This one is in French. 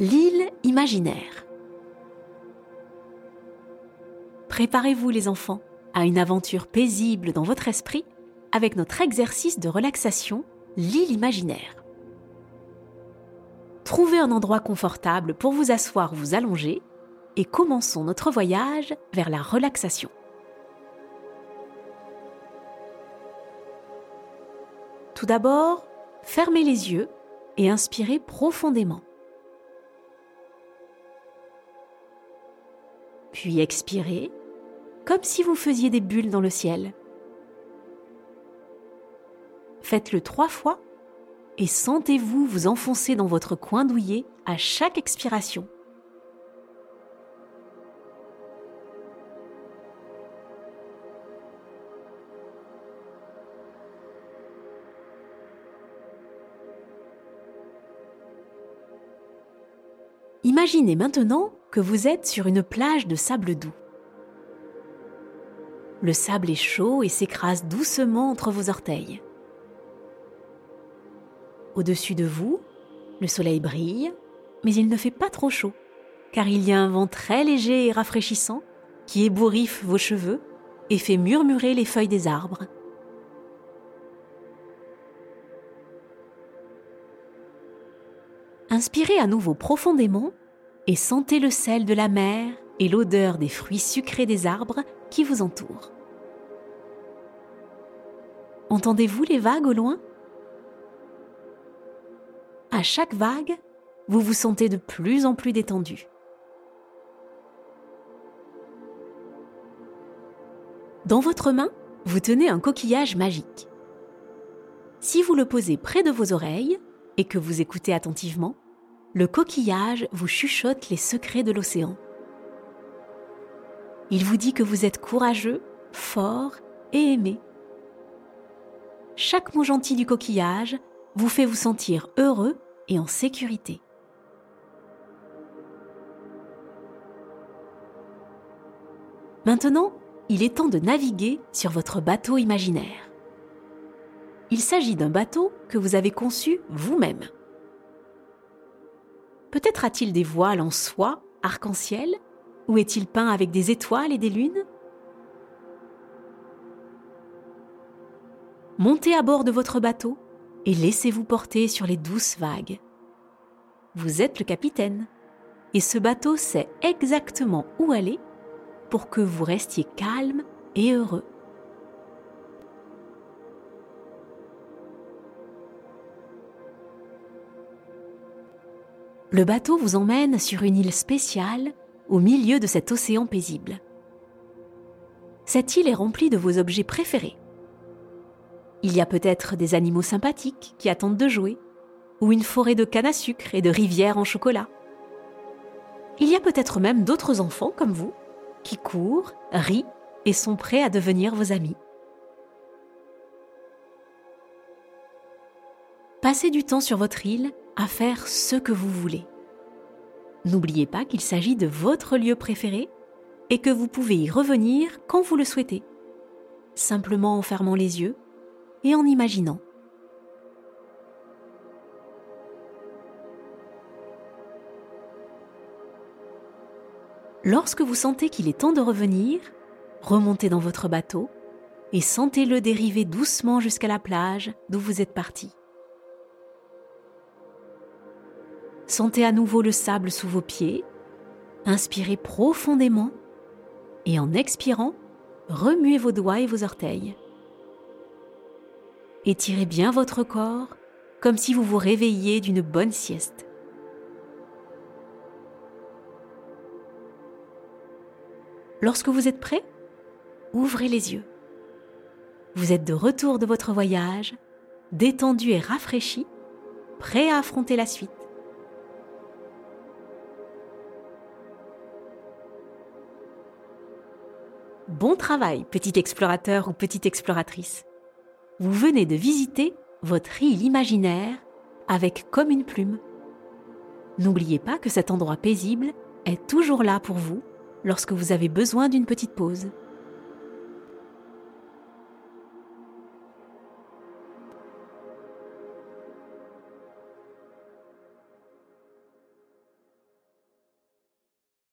L'île imaginaire. Préparez-vous les enfants à une aventure paisible dans votre esprit avec notre exercice de relaxation, l'île imaginaire. Trouvez un endroit confortable pour vous asseoir ou vous allonger et commençons notre voyage vers la relaxation. Tout d'abord, fermez les yeux et inspirez profondément. Puis expirez comme si vous faisiez des bulles dans le ciel. Faites-le trois fois et sentez-vous vous enfoncer dans votre coin douillet à chaque expiration. Imaginez maintenant vous êtes sur une plage de sable doux. Le sable est chaud et s'écrase doucement entre vos orteils. Au-dessus de vous, le soleil brille, mais il ne fait pas trop chaud, car il y a un vent très léger et rafraîchissant qui ébouriffe vos cheveux et fait murmurer les feuilles des arbres. Inspirez à nouveau profondément et sentez le sel de la mer et l'odeur des fruits sucrés des arbres qui vous entourent. Entendez-vous les vagues au loin? À chaque vague, vous vous sentez de plus en plus détendu. Dans votre main, vous tenez un coquillage magique. Si vous le posez près de vos oreilles et que vous écoutez attentivement, le coquillage vous chuchote les secrets de l'océan. Il vous dit que vous êtes courageux, fort et aimé. Chaque mot gentil du coquillage vous fait vous sentir heureux et en sécurité. Maintenant, il est temps de naviguer sur votre bateau imaginaire. Il s'agit d'un bateau que vous avez conçu vous-même. Peut-être a-t-il des voiles en soie, arc-en-ciel, ou est-il peint avec des étoiles et des lunes? Montez à bord de votre bateau et laissez-vous porter sur les douces vagues. Vous êtes le capitaine, et ce bateau sait exactement où aller pour que vous restiez calme et heureux. Le bateau vous emmène sur une île spéciale au milieu de cet océan paisible. Cette île est remplie de vos objets préférés. Il y a peut-être des animaux sympathiques qui attendent de jouer, ou une forêt de canne à sucre et de rivières en chocolat. Il y a peut-être même d'autres enfants comme vous, qui courent, rient et sont prêts à devenir vos amis. Passez du temps sur votre île à faire ce que vous voulez. N'oubliez pas qu'il s'agit de votre lieu préféré et que vous pouvez y revenir quand vous le souhaitez, simplement en fermant les yeux et en imaginant. Lorsque vous sentez qu'il est temps de revenir, remontez dans votre bateau et sentez-le dériver doucement jusqu'à la plage d'où vous êtes parti. Sentez à nouveau le sable sous vos pieds, inspirez profondément et en expirant, remuez vos doigts et vos orteils. Étirez bien votre corps comme si vous vous réveilliez d'une bonne sieste. Lorsque vous êtes prêt, ouvrez les yeux. Vous êtes de retour de votre voyage, détendu et rafraîchi, prêt à affronter la suite. Bon travail, petit explorateur ou petite exploratrice. Vous venez de visiter votre île imaginaire avec comme une plume. N'oubliez pas que cet endroit paisible est toujours là pour vous lorsque vous avez besoin d'une petite pause.